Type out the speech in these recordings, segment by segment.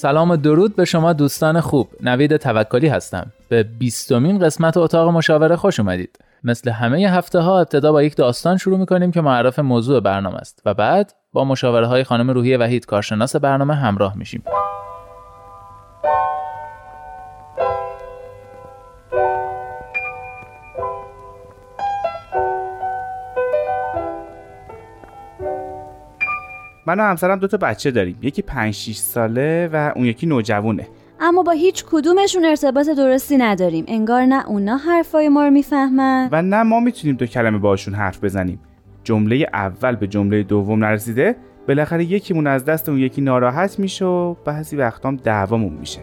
سلام و درود به شما دوستان خوب. نوید توکلی هستم. به بیستمین قسمت اتاق مشاوره خوش اومدید. مثل همه هفته ها ابتدا با یک داستان شروع می‌کنیم که معرف موضوع برنامه است و بعد با مشاوره های خانم روحی وحید کارشناس برنامه همراه میشیم. من و همسرم دو تا بچه داریم. یکی 5 6 ساله و اون یکی نوجوونه. اما با هیچ کدومشون ارتباط درستی نداریم. انگار نه اونا حرفای ما رو می‌فهمن. و نه ما می‌تونیم دو کلمه باشون حرف بزنیم. جمله اول به جمله دوم نرسیده بالاخره یکیمون از دست اون یکی ناراحت میشه و بعضی وقتام دعوامون میشه.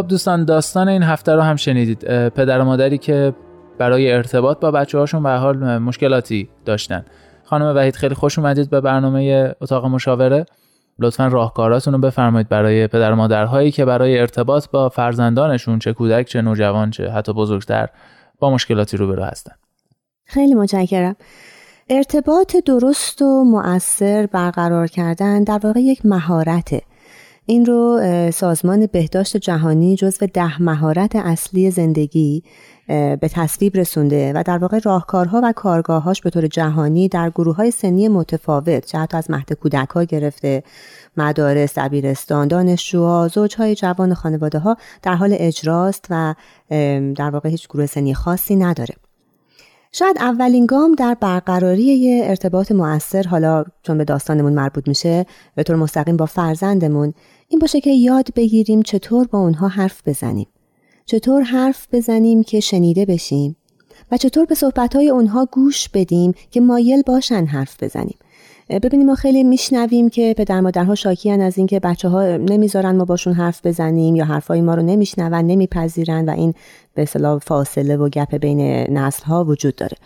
خب دوستان داستان این هفته رو هم شنیدید. پدر و مادری که برای ارتباط با بچه هاشون به حال مشکلاتی داشتن. خانم وحید خیلی خوش اومدید به برنامه اتاق مشاوره. لطفا راهکاراتون رو بفرمایید برای پدر و مادرهایی که برای ارتباط با فرزندانشون چه کودک چه نوجوان چه حتی بزرگتر با مشکلاتی روبرو هستن. خیلی متشکرم. ارتباط درست و مؤثر برقرار کردن در واقع یک مهارته. این رو سازمان بهداشت جهانی جزو ده مهارت اصلی زندگی به تصویب رسونده و در واقع راهکارها و کارگاهاش به طور جهانی در گروه های سنی متفاوت چه حتی از مهد کودک ها گرفته مدارس، دبیرستان، دانشجوها، زوجهای جوان خانواده ها در حال اجراست و در واقع هیچ گروه سنی خاصی نداره. شاید اولین گام در برقراری یه ارتباط مؤثر حالا چون به داستانمون مربوط میشه به طور مستقیم با فرزندمون این باشه که یاد بگیریم چطور با اونها حرف بزنیم. چطور حرف بزنیم که شنیده بشیم و چطور به صحبتهای اونها گوش بدیم که مایل باشن حرف بزنیم. ببینیم ما خیلی میشنویم که پدر مادرها شاکیان از اینکه بچه ها نمی‌ذارن ما باشون حرف بزنیم یا حرفای ما رو نمیشنون نمیپذیرن و این به اصطلاح فاصله و گپ بین نسل ها وجود داره.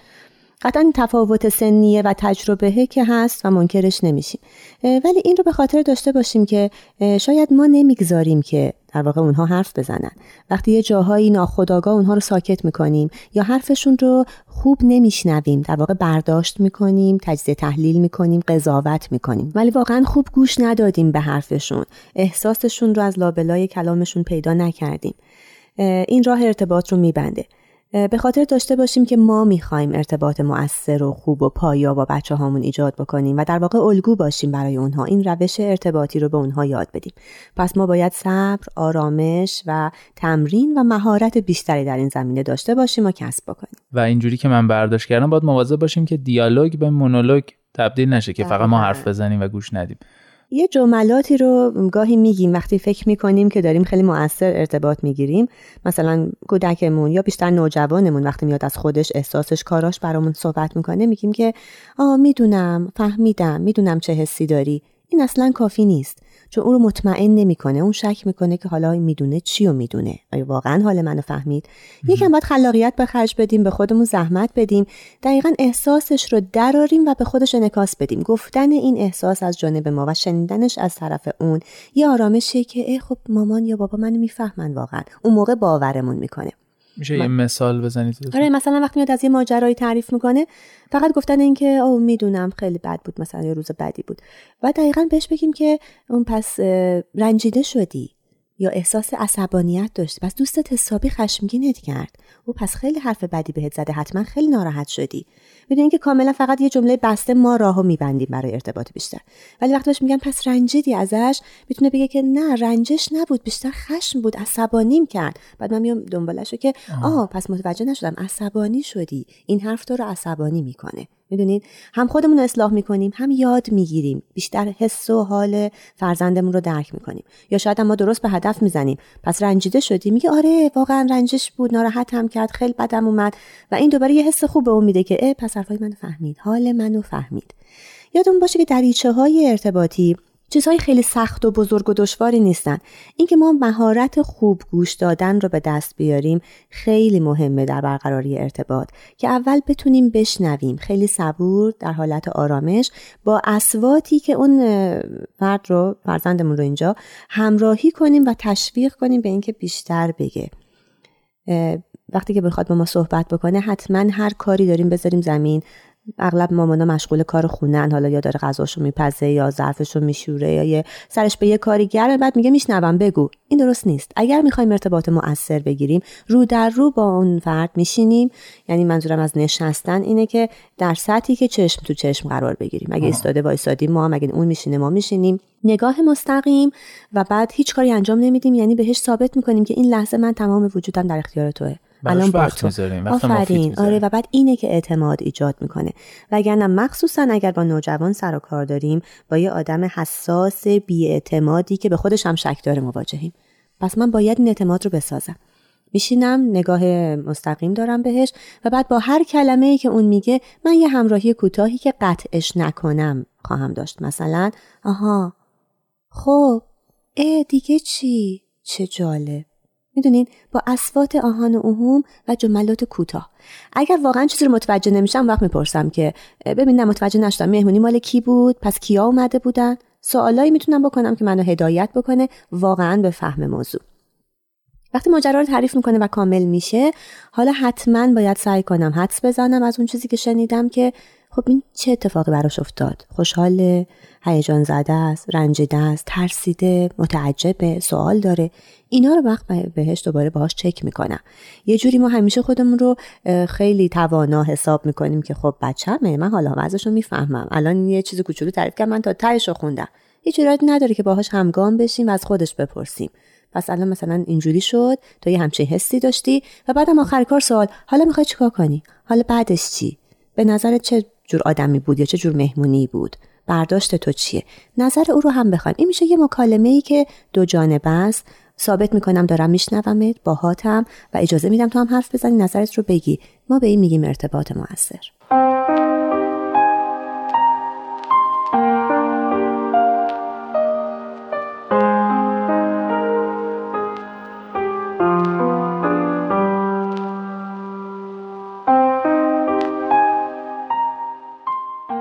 قطعا تفاوت سنیه و تجربه که هست و منکرش نمیشیم. ولی این رو به خاطر داشته باشیم که شاید ما نمی‌گذاریم که در واقع اونها حرف بزنن. وقتی یه جاهایی ناخداگاه اونها رو ساکت می‌کنیم یا حرفشون رو خوب نمیشنویم در واقع برداشت می‌کنیم تجزیه تحلیل می‌کنیم قضاوت می‌کنیم. ولی واقعا خوب گوش ندادیم به حرفشون. احساسشون رو از لابلای کلامشون پیدا نکردیم. این راه ارتباط رو میبنده. به خاطر داشته باشیم که ما می‌خوایم ارتباط مؤثر و خوب و پایا با بچه هامون ایجاد بکنیم و در واقع الگو باشیم برای اونها. این روش ارتباطی رو به اونها یاد بدیم. پس ما باید صبر، آرامش و تمرین و مهارت بیشتری در این زمینه داشته باشیم و کسب بکنیم. و اینجوری که من برداشت کردم باید مواظب باشیم که دیالوگ به مونولوگ تبدیل نشه که فقط ما حرف بزنیم و گوش ندیم. یه جملاتی رو گاهی میگیم وقتی فکر می‌کنیم که داریم خیلی مؤثر ارتباط می‌گیریم. مثلا کودکمون یا بیشتر نوجوانمون وقتی میاد از خودش احساسش کاراش برامون صحبت می‌کنه میگیم که آه می‌دونم فهمیدم می‌دونم چه حسی داری. این اصلا کافی نیست. چون اون رو مطمئن نمی‌کنه. اون شک می‌کنه که حالا می‌دونه چی رو می‌دونه. آیا واقعا حال منو فهمید؟ یکم باید خلاقیت به خرج بدیم به خودمون زحمت بدیم. دقیقا احساسش رو دراریم و به خودش انکاس بدیم. گفتن این احساس از جانب ما و شنیدنش از طرف اون یه آرامشیه که ای خب مامان یا بابا منو می‌فهمن واقعا. اون موقع باورمون می‌کنه. میشه یه مثال بزنید آره مثلا وقتی میاد از یه ماجرایی تعریف می‌کنه فقط گفتن اینکه او می‌دونم خیلی بد بود مثلا یه روز بدی بود. و دقیقا بهش بگیم که اون پس رنجیده شدی. یا احساس عصبانیت داشتی؟ پس دوستت حسابی خشمگینت کرد. او پس خیلی حرف بدی بهت زده. حتما خیلی ناراحت شدی. می‌دونین که کاملا فقط یه جمله بسته ما راهو میبندیم برای ارتباط بیشتر. ولی وقتی بهش میگن پس رنجیدی ازش می‌تونه بگه که نه رنجش نبود. بیشتر خشم بود. عصبانیم کرد. بعد من میام دنبالش که آه پس متوجه نشدم. عصبانی شدی. این حرف تو رو عصبانی می‌کنه. می‌دونید هم خودمون رو اصلاح می‌کنیم هم یاد می‌گیریم. بیشتر حس و حال فرزندمون رو درک می‌کنیم. یا شاید ما درست به هدف می‌زنیم. پس رنجیده شدی میگه آره واقعا رنجش بود ناراحت هم کرد خیلی بدم اومد. و این دوباره یه حس خوب به اون میده که اه پس حرفای منو فهمید حال منو فهمید. یادمون باشه که دریچه های ارتباطی چیزهای خیلی سخت و بزرگ و دشواری نیستن. اینکه ما مهارت خوب گوش دادن رو به دست بیاریم خیلی مهمه در برقراری ارتباط. که اول بتونیم بشنویم. خیلی صبور در حالت آرامش با اسواتی که اون فرد رو فرزندمون رو اینجا همراهی کنیم و تشویق کنیم به اینکه بیشتر بگه. وقتی که بخواد با ما صحبت بکنه حتما هر کاری داریم بذاریم زمین. اغلب مامانا مشغول کار خونن. حالا یا داره غذاشو میپزه یا ظرفشو میشوره یا یه سرش به یه کاری گرمه بعد میگه میشنوم بگو. این درست نیست. اگر می‌خوایم ارتباط مؤثر بگیریم رو در رو با اون فرد میشینیم. یعنی منظورم از نشستن اینه که در سطحی که چشم تو چشم قرار بگیریم. اگه ایستاده وایسادیم ما هم اگه اون میشینه ما میشینیم. نگاه مستقیم و بعد هیچ کاری انجام نمیدیم. یعنی بهش ثابت می‌کنیم که این لحظه من تمام وجودم در اختیار توه. الان با تو. آفرین. آره و بعد اینه که اعتماد ایجاد می‌کنه. وگرنه مخصوصا اگر با نوجوان سر و کار داریم با یه آدم حساس بیاعتمادی که به خودش هم شک داره مواجهیم. پس من باید این اعتماد رو بسازم. میشینم نگاه مستقیم دارم بهش و بعد با هر کلمه ای که اون میگه من یه همراهی کوتاهی که قطعش نکنم خواهم داشت. مثلا آها خب اه دیگه چی؟ چه جالب. می‌دونین با اسوات آهان و اوهوم و جملات کوتاه. اگر واقعا چیزی رو متوجه نمیشم وقت می‌پرسم که ببین نه متوجه نشدم. مهمونی مال کی بود؟ پس کیا اومده بودن؟ سوالایی می‌تونم بکنم که منو هدایت بکنه واقعا به فهم موضوع. وقتی ماجرا رو تعریف می‌کنه و کامل میشه حالا حتما باید سعی کنم حدس بزنم از اون چیزی که شنیدم که خب این چه اتفاقی براش افتاد؟ خوشحال هیجان زده است رنجیده است ترسیده متعجب سوال داره. اینا رو وقت بهش دوباره باهاش چک می‌کنم. یه جوری ما همیشه خودمون رو خیلی توانا حساب می‌کنیم که خب بچه‌مه من حالا وضعش رو می‌فهمم. الان یه چیز کوچولو تعریف کردم من تا تهش رو خوندم. هیچ ایرادی نداره که باهاش همگام بشیم و از خودش بپرسیم. پس الان مثلا اینجوری شد تو یه همچین حسی داشتی و بعدم آخر کار سوال حالا می‌خوای چیکار کنی؟ حالا بعدش چی؟ به نظر چه جور آدمی بود یا چه جور مهمونی بود. برداشت تو چیه؟ نظر او رو هم بخوایم. این میشه یه مکالمه ای که دو جانبه است. ثابت می‌کنم دارم میشنومت باهاتم و اجازه میدم تو هم حرف بزنی نظرت رو بگی. ما به این میگیم ارتباط موثر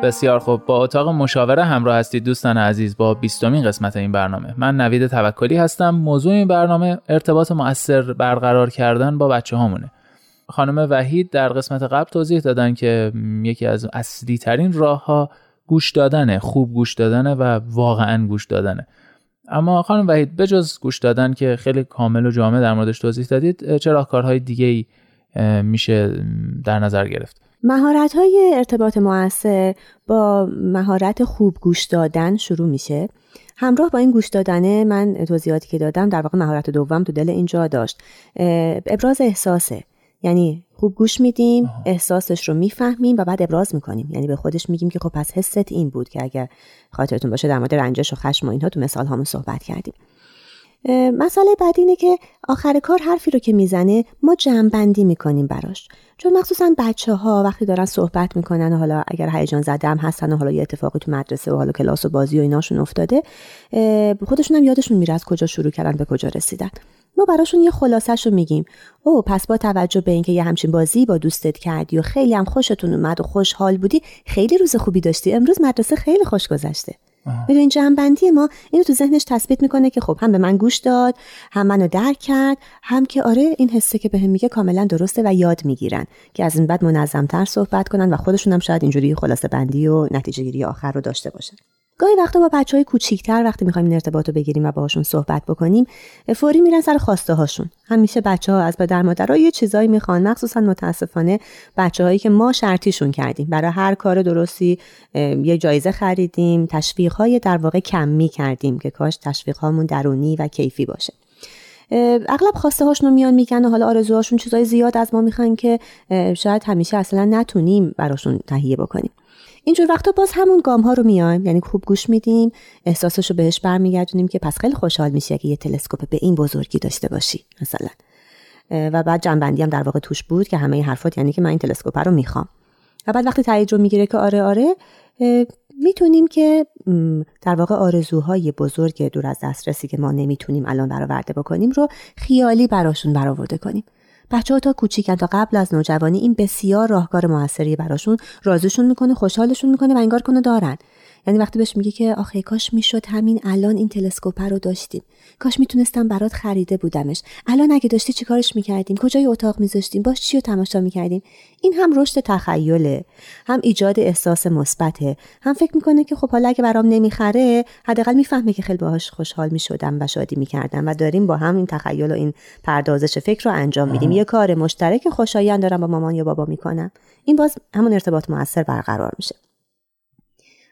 بسیار خوب. با اتاق مشاوره همراه هستید دوستان عزیز با بیستمین قسمت این برنامه. من نوید توکلی هستم. موضوع این برنامه ارتباط مؤثر برقرار کردن با بچه هامونه. خانم وحید در قسمت قبل توضیح دادن که یکی از اصلی ترین راه ها گوش دادنه خوب گوش دادنه و واقعا گوش دادنه اما خانم وحید بجز گوش دادن که خیلی کامل و جامع در موردش توضیح دادید چه راهکارهای دیگه ای میشه در نظر گرفت؟ مهارت های ارتباط موثر با مهارت خوب گوش دادن شروع میشه. همراه با این گوش دادنه من توضیحاتی که دادم در واقع مهارت دوم تو دل اینجا داشت. ابراز احساسه. یعنی خوب گوش میدیم احساسش رو می‌فهمیم و بعد ابراز می‌کنیم. یعنی به خودش میگیم که خب پس حست این بود که اگر خاطرتون باشه در مورد رنجش و خشم و اینها تو مثال همون صحبت کردیم. مسئله بعد اینه که آخر کار حرفی رو که می‌زنه ما جمع می‌کنیم براش. چون مخصوصا بچه ها وقتی دارن صحبت می‌کنن و حالا اگر هیجان زده هم هستن و حالا یه اتفاقی تو مدرسه و حالا کلاس و بازی و ایناشون افتاده خودشون هم یادشون میره از کجا شروع کردن به کجا رسیدن. ما براشون یه خلاصش رو میگیم. او پس با توجه به اینکه یه همچین بازی با دوستت کردی و خیلی هم خوشتون اومد و خوشحال بودی خیلی روز خوبی داشتی. امروز مدرسه خیلی خوش گذشته. بدون جنبندی ما اینو تو ذهنش تثبیت می‌کنه که خب هم به من گوش داد هم منو درک کرد هم که آره این حسه که بهم میگه کاملا درسته و یاد می‌گیرن که از این بعد منظمتر صحبت کنن و خودشون هم شاید اینجوری خلاصه بندی و نتیجه گیری آخر رو داشته باشن. گاهی وقتا با بچه های کوچیکتر وقتی می‌خوایم این ارتباط رو بگیریم و باهاشون صحبت بکنیم فوری میرن سر خواسته هاشون همیشه بچه ها از پدر مادرها یه چیزایی می‌خوان مخصوصا متاسفانه بچه هایی که ما شرطیشون کردیم. برای هر کار درستی یه جایزه خریدیم تشویق های در واقع کمی کردیم که کاش تشویق هامون درونی و کیفی باشه. اغلب خواسته هاشون میان میگن و حالا آرزوهاشون چیزای زیاد از ما می‌خوان که شاید همیشه اصلا نتونیم براشون تهیه بکنیم. اینجور وقتا باز همون گام ها رو میایم یعنی خوب گوش میدیم احساسش رو بهش برمیگردونیم که پس خیلی خوشحال میشه که یه تلسکوپ به این بزرگی داشته باشی مثلا. و بعد جنبندی هم در واقع توش بود که همه حرفات یعنی که من این تلسکوپ رو می‌خوام. و بعد وقتی تایید رو می‌گیره که آره آره می‌تونیم که در واقع آرزوهای بزرگ دور از دسترسی که ما نمی‌تونیم الان برآورده بکنیم رو خیالی براشون برآورده کنیم. بچه ها تا کوچیکن تا قبل از نوجوانی این بسیار راهکار موثری براشون رازشون می‌کنه خوشحالشون می‌کنه و انگار کنه دارن. یعنی وقتی بهش میگه که آخه کاش می‌شد همین الان این تلسکوپ رو داشتیم. کاش می‌تونستم برات خریده بودمش. الان اگه داشتی چیکارش می‌کردیم؟ کجای اتاق میذاشتیم؟ باش چی رو تماشا می‌کردیم؟ این هم رشد تخیله. هم ایجاد احساس مثبته. هم فکر می‌کنه که خب حالا اگه برام نمی‌خره حداقل می‌فهمه که خیلی باهاش خوشحال می‌شدم و شادی می‌کردم و داریم با هم این تخیل و این پردازش فکر رو انجام میدیم. یه کار مشترک خوشایند دارم با مامان یا بابا می‌کنم. این باز همون ارتباط موثر برقرار میشه.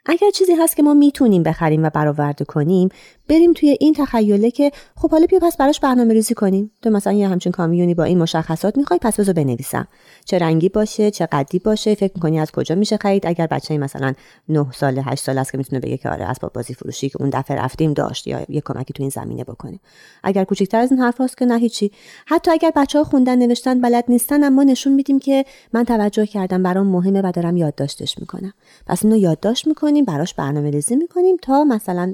اگر چیزی هست که ما می‌تونیم بخریم و برآورده کنیم بریم توی این تخیله که خب حالا بیا پس براش برنامه ریزی کنیم. تو مثلا یه همچین کامیونی با این مشخصات می‌خوای پس بذار بنویسم. چه رنگی باشه چه قدی باشه فکر می‌کنی از کجا میشه خرید؟ اگر بچه مثلا 9 سال 8 سال است که می‌تونه بگه که آره اسباب بازی فروشی که اون دفعه رفتیم داشت یا یه کمکی تو این زمینه بکنه اگر کوچیکتر از این حرف که نه هیچی. حتی اگر بچه ها خوندن نوشتن بلد نیستن اما نشون میدیم که من توجه کردم برام مهمه و دارم یادداشتش می‌کنم. پس اینو یادداشت می‌کنیم براش برنامه ریزی می‌کنیم تا مثلا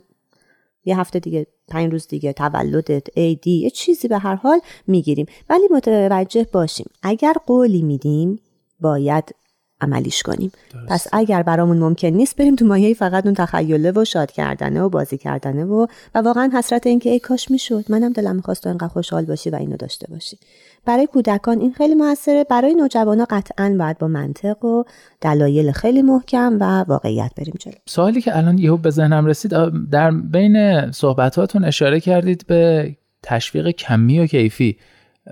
یه هفته دیگه پنج روز دیگه تولدت دی یه چیزی به هر حال می‌گیریم. ولی متوجه باشیم اگر قولی میدیم باید عملیش کنیم. پس اگر برامون ممکن نیست بریم تو مایه فقط اون تخیله و شاد کردنه و بازی کردنه و و واقعا حسرت این که ای کاش می‌شد. منم دلم می‌خواست تو اینقدر خوشحال باشی و اینو داشته باشی. برای کودکان این خیلی موثره. برای نوجوانا قطعا باید با منطق و دلایل خیلی محکم و واقعیت بریم جلو. سوالی که الان یهو به ذهنم رسید در بین صحبتاتون اشاره کردید به تشویق کمی و کیفی.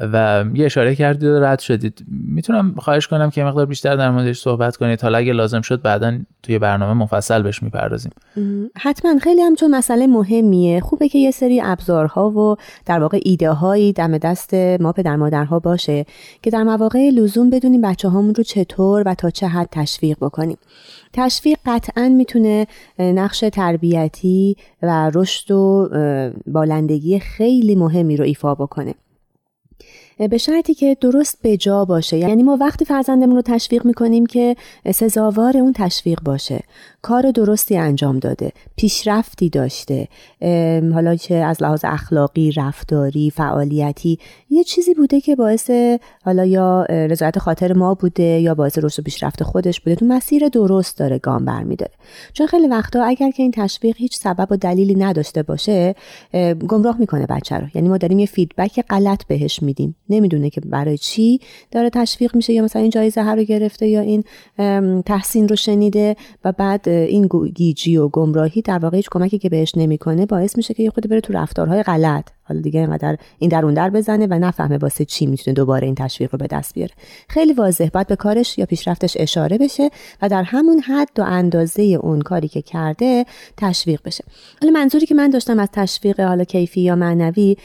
و یه اشاره کردید و رد شدید. می‌تونم خواهش کنم که مقدار بیشتر در موردش صحبت کنید حالا اگه لازم شد بعدا توی برنامه مفصل بهش می‌پردازیم. حتما. خیلی هم چون مسئله مهمیه. خوبه که یه سری ابزارها و در واقع ایده هایی دم دست ما پدر مادرها باشه که در مواقع لزوم بدونیم بچه هامون رو چطور و تا چه حد تشویق بکنیم. تشویق قطعا می‌تونه نقش تربیتی و رشد و بالندگی خیلی مهمی رو ایفا بکنه. به شرطی که درست به جا باشه. یعنی ما وقتی فرزندمون رو تشویق می‌کنیم که سزاوار اون تشویق باشه. کار درستی انجام داده پیشرفتی داشته حالا چه از لحاظ اخلاقی رفتاری فعالیتی یه چیزی بوده که باعث حالا یا رضایت خاطر ما بوده یا باعث رشد و پیشرفت خودش بوده. تو مسیر درست داره گام برمیداره. چون خیلی وقتا اگر که این تشویق هیچ سبب و دلیلی نداشته باشه گمراه می‌کنه بچه رو. یعنی ما داریم یه فیدبک غلط بهش میدیم. نمی‌دونه که برای چی داره تشویق میشه یا مثلا این جایزه رو گرفته یا این تحسین رو شنیده و بعد این گیجی و گمراهی در واقع هیچ کمکی که بهش نمی‌کنه باعث میشه که یه خود بره تو رفتارهای غلط. حالا دیگه اینقدر این درون در بزنه و نفهمه واسه چی می‌تونه دوباره این تشویق رو به دست بیاره. خیلی واضح باید به کارش یا پیشرفتش اشاره بشه و در همون حد و اندازه اون کاری که کرده تشویق بشه. حالا منظوری که من داشتم از تشویق حالا کیفی یا معنوی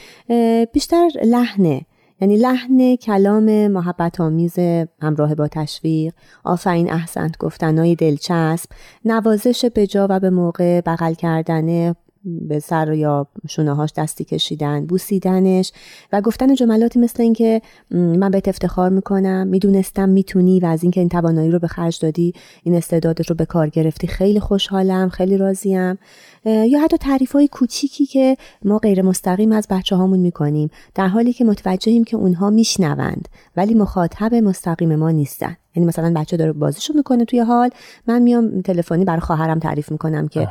بیشتر لحنه یعنی لحن کلام محبت آمیز همراه با تشویق آفرین احسنت گفتنهای دلچسب نوازش به جا و به موقع بغل کردن به سر یا شونه هاش دستی کشیدن بوسیدنش و گفتن جملاتی مثل اینکه من بهت افتخار می‌کنم می‌دونستم می‌تونی و از اینکه این توانایی رو به خرج دادی این استعدادت رو به کار گرفتی خیلی خوشحالم خیلی راضیم. یا حتی تعریف های کوچیکی که ما غیر مستقیم از بچه هامون می‌کنیم در حالی که متوجهیم که اونها میشنوند ولی مخاطب مستقیم ما نیستن. یعنی مثلا بچه داره بازیشو می‌کنه توی حال من میام تلفنی برای خواهرم تعریف می‌کنم که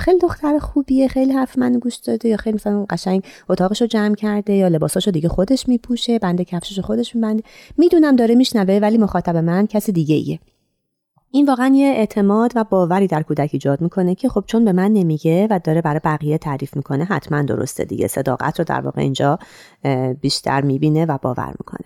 خیلی دختر خوبیه خیلی حرف من گوش داده یا خیلی مثلا قشنگ اتاقشو جمع کرده یا لباساشو دیگه خودش میپوشه بنده کفششو خودش میبنده. می‌دونم داره میشنوه ولی مخاطب من کسی دیگه ایه این واقعا یه اعتماد و باوری در کودک ایجاد می‌کنه که خب چون به من نمیگه و داره برای بقیه تعریف می‌کنه حتما درسته دیگه. صداقت رو در واقع اینجا بیشتر می‌بینه و باور می‌کنه.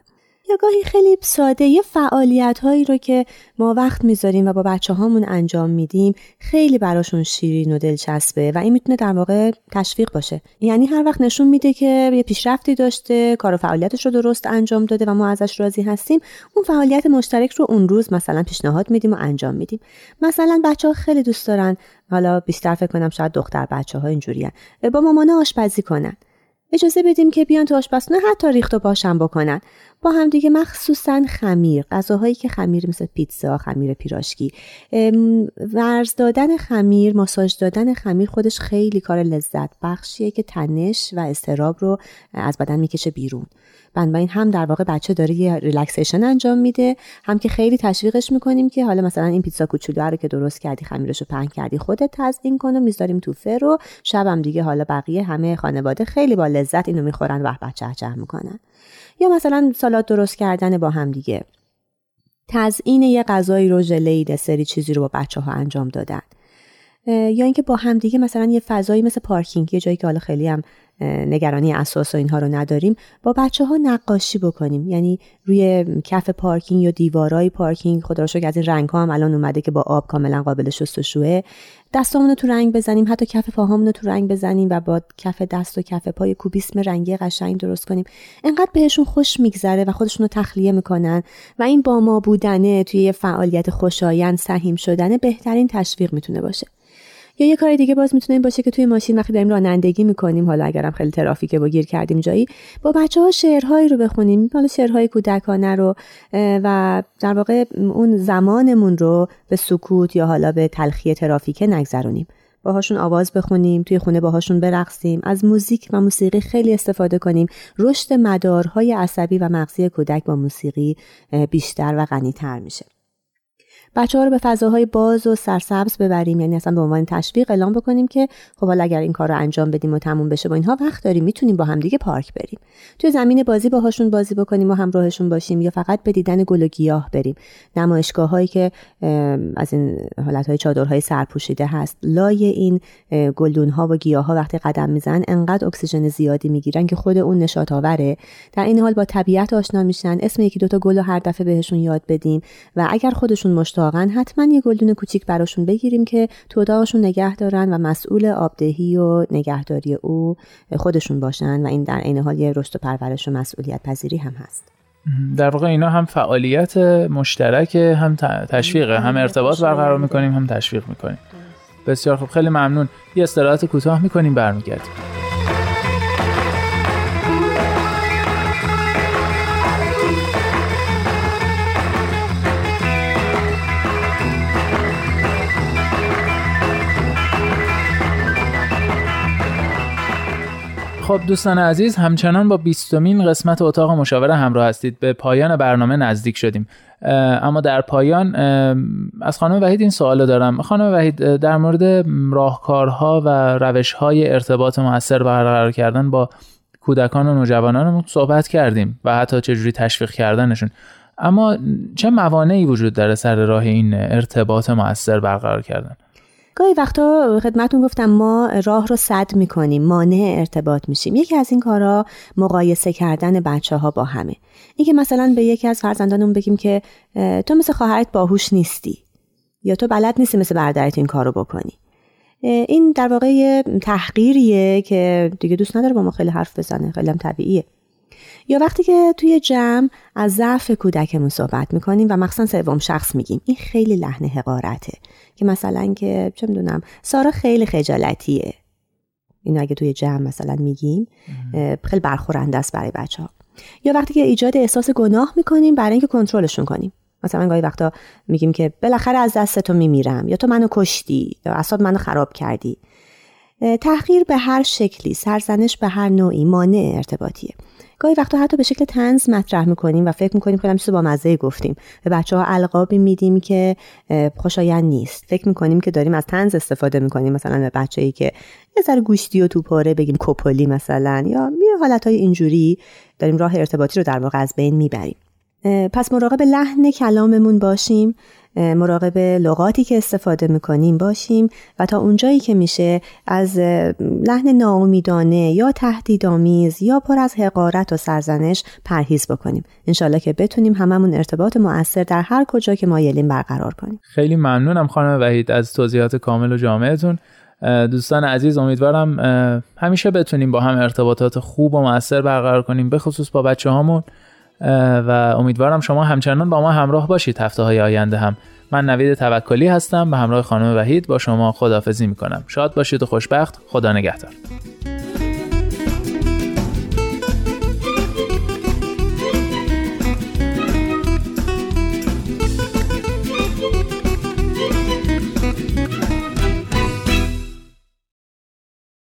یا گاهی خیلی ساده. یه فعالیت هایی رو که ما وقت می‌ذاریم و با بچه هامون انجام میدیم خیلی براشون شیرین و دلچسبه و این می‌تونه در واقع تشویق باشه. یعنی هر وقت نشون میده که یه پیشرفتی داشته کار و فعالیتش رو درست انجام داده و ما ازش راضی هستیم اون فعالیت مشترک رو اون روز مثلا پیشنهاد میدیم و انجام میدیم. مثلا بچه ها خیلی دوست دارن حالا بیشتر فکر کنم شاید دختر بچه ها اینجوریه با مامانه آشپزی کنن. اجازه بدیم که بیان تو آشپزخونه حتی ریخت و پاشم بکنن. با هم دیگه مخصوصا خمیر غذاهایی که خمیر مثل پیتزا خمیر پیراشکی ورز دادن خمیر ماساژ دادن خمیر خودش خیلی کار لذت بخشیه که تنش و اضطراب رو از بدن می‌کشه بیرون. بنابراین هم در واقع بچه داره یه relaxation انجام میده هم که خیلی تشویقش می‌کنیم که حالا مثلا این پیتزا کوچولو رو که درست کردی خمیرش رو پهن کردی خودت تزیین کن و می‌ذاریم تو فر و شبم دیگه حالا بقیه همه خانواده خیلی با لذت اینو می‌خورن و به‌به چه‌چه می‌کنن. یا مثلا سالاد درست کردن با هم دیگه. تزیین یه غذایی رو ژله دسری چیزی رو با بچه ها انجام دادن. یا اینکه با هم دیگه مثلا یه فضایی مثل پارکینگ یه جایی که حالا خیلی هم نگرانی اساس و اینها رو نداریم با بچه ها نقاشی بکنیم. یعنی روی کف پارکینگ یا دیوارای پارکینگ خدا رو از این رنگ ها هم الان اومده که با آب کاملا قابل شستشوه دستامون رو تو رنگ بزنیم حتی کف پاهامون رو تو رنگ بزنیم و با کف دست و کف پای کوبیسم رنگی قشنگ درست کنیم. انقدر بهشون خوش میگذره و خودشون رو تخلیه می‌کنن و این با ما بودنه توی یه فعالیت خوشایند سهیم شدن بهترین تشویق می‌تونه باشه. یا یه کار دیگه باز می‌تونه این باشه که توی ماشین وقتی داریم رانندگی می‌کنیم حالا اگرم خیلی ترافیکه با گیر کردیم جایی با بچه ها شعرهایی رو بخونیم. حالا شعرهای کودکانه رو و در واقع اون زمانمون رو به سکوت یا حالا به تلخی ترافیکه نگذرونیم. باهاشون آواز بخونیم توی خونه باهاشون برقصیم از موزیک و موسیقی خیلی استفاده کنیم. رشد مدارهای عصبی و مغزی کودک با موسیقی بیشتر و غنیتر میشه. بچه ها رو به فضاهای باز و سرسبز ببریم. یعنی اصلا به عنوان تشویق اعلام بکنیم که خب حالا اگر این کار رو انجام بدیم و تموم بشه با اینها وقت داریم می‌تونیم با هم دیگه پارک بریم. توی زمین بازی باهاشون بازی بکنیم و همراهشون باشیم یا فقط به دیدن گل و گیاه بریم. نمایشگاه هایی که از این حالت های چادرهای سرپوشیده هست. لای این گلدون ها و گیاه ها وقتی قدم می‌زنن انقدر اکسیژن زیادی می‌گیرن که خود اون نشاط آوره. در این حال با طبیعت آشنا میشن. اسم یکی دوتا گل رو هر دفعه بهشون یاد بدیم و اگر خودشون مشتاقن حتما یه گلدون کوچیک براشون بگیریم که تو اتاقشون نگه دارن و مسئول آبدهی و نگهداری او خودشون باشن و این در عین حال یه رشد و پرورش و مسئولیت پذیری هم هست. در واقع اینا هم فعالیت مشترک هم تشویقه هم ارتباط برقرار می‌کنیم هم تشویق می‌کنیم. بسیار خوب خیلی ممنون. یه استراحت کوتاه می‌کنیم برمیگردیم. خب دوستان عزیز همچنان با بیستمین قسمت اتاق مشاوره همراه هستید. به پایان برنامه نزدیک شدیم. اما در پایان از خانم وحید این سوال دارم. خانم وحید در مورد راهکارها و روشهای ارتباط موثر برقرار کردن با کودکان و نوجوانان صحبت کردیم و حتی چجوری تشویق کردنشون. اما چه موانعی وجود داره سر راه این ارتباط موثر برقرار کردن؟ گاهی وقتا خدمتون گفتم ما راه رو صد می‌کنیم مانع ارتباط میشیم. یکی از این کارا مقایسه کردن بچه ها با همه. اینکه مثلا به یکی از فرزندانمون بگیم که تو مثل خواهرت باهوش نیستی یا تو بلد نیستی مثل برادرت این کارو بکنی. این در واقع تحقیریه که دیگه دوست نداره با ما خیلی حرف بزنه خیلی هم طبیعیه. یا وقتی که توی جمع از ضعف کودکمون صحبت می‌کنیم و مخصوصا سوم شخص میگیم این خیلی لحن حقارته که مثلا که چه می‌دونم سارا خیلی خجالتیه. این اگه توی جمع مثلا میگیم خیلی برخورنده است برای بچه ها یا وقتی که ایجاد احساس گناه می‌کنیم برای اینکه کنترلشون کنیم. مثلا گاهی وقتا میگیم که بالاخره از دست تو میمیرم یا تو منو کشتی یا اصاب منو خراب کردی. تحقیر به هر شکلی سرزنش به هر نوعی مانع ارتباطیه. گاهی وقتا حتی به شکل تنز مطرح می‌کنیم و فکر می‌کنیم خیلی چیز با مزه گفتیم. به بچه ها القابی میدیم که خوشایند نیست. فکر می‌کنیم که داریم از تنز استفاده می‌کنیم مثلا به بچه ای که یه ذره گوشتی و توپاره بگیم کپولی مثلا یا یه حالت های اینجوری داریم راه ارتباطی رو در واقع از بین می‌بریم. پس مراقب لحن کلاممون باشیم. مراقب لغاتی که استفاده می‌کنیم باشیم و تا اونجایی که میشه از لحن ناامیدانه یا تهدیدآمیز یا پر از حقارت و سرزنش پرهیز بکنیم. انشالله که بتونیم هممون ارتباط مؤثر در هر کجا که مایلیم برقرار کنیم. خیلی ممنونم خانم وحید از توضیحات کامل و جامعتون. دوستان عزیز امیدوارم همیشه بتونیم با هم ارتباطات خوب و مؤثر برقرار کنیم به خصوص با بچه هامون و امیدوارم شما همچنان با ما همراه باشید هفته های آینده هم. من نوید توکلی هستم به همراه خانم وحید با شما خدافزی می‌کنم. شاد باشید و خوشبخت. خدا نگهدار.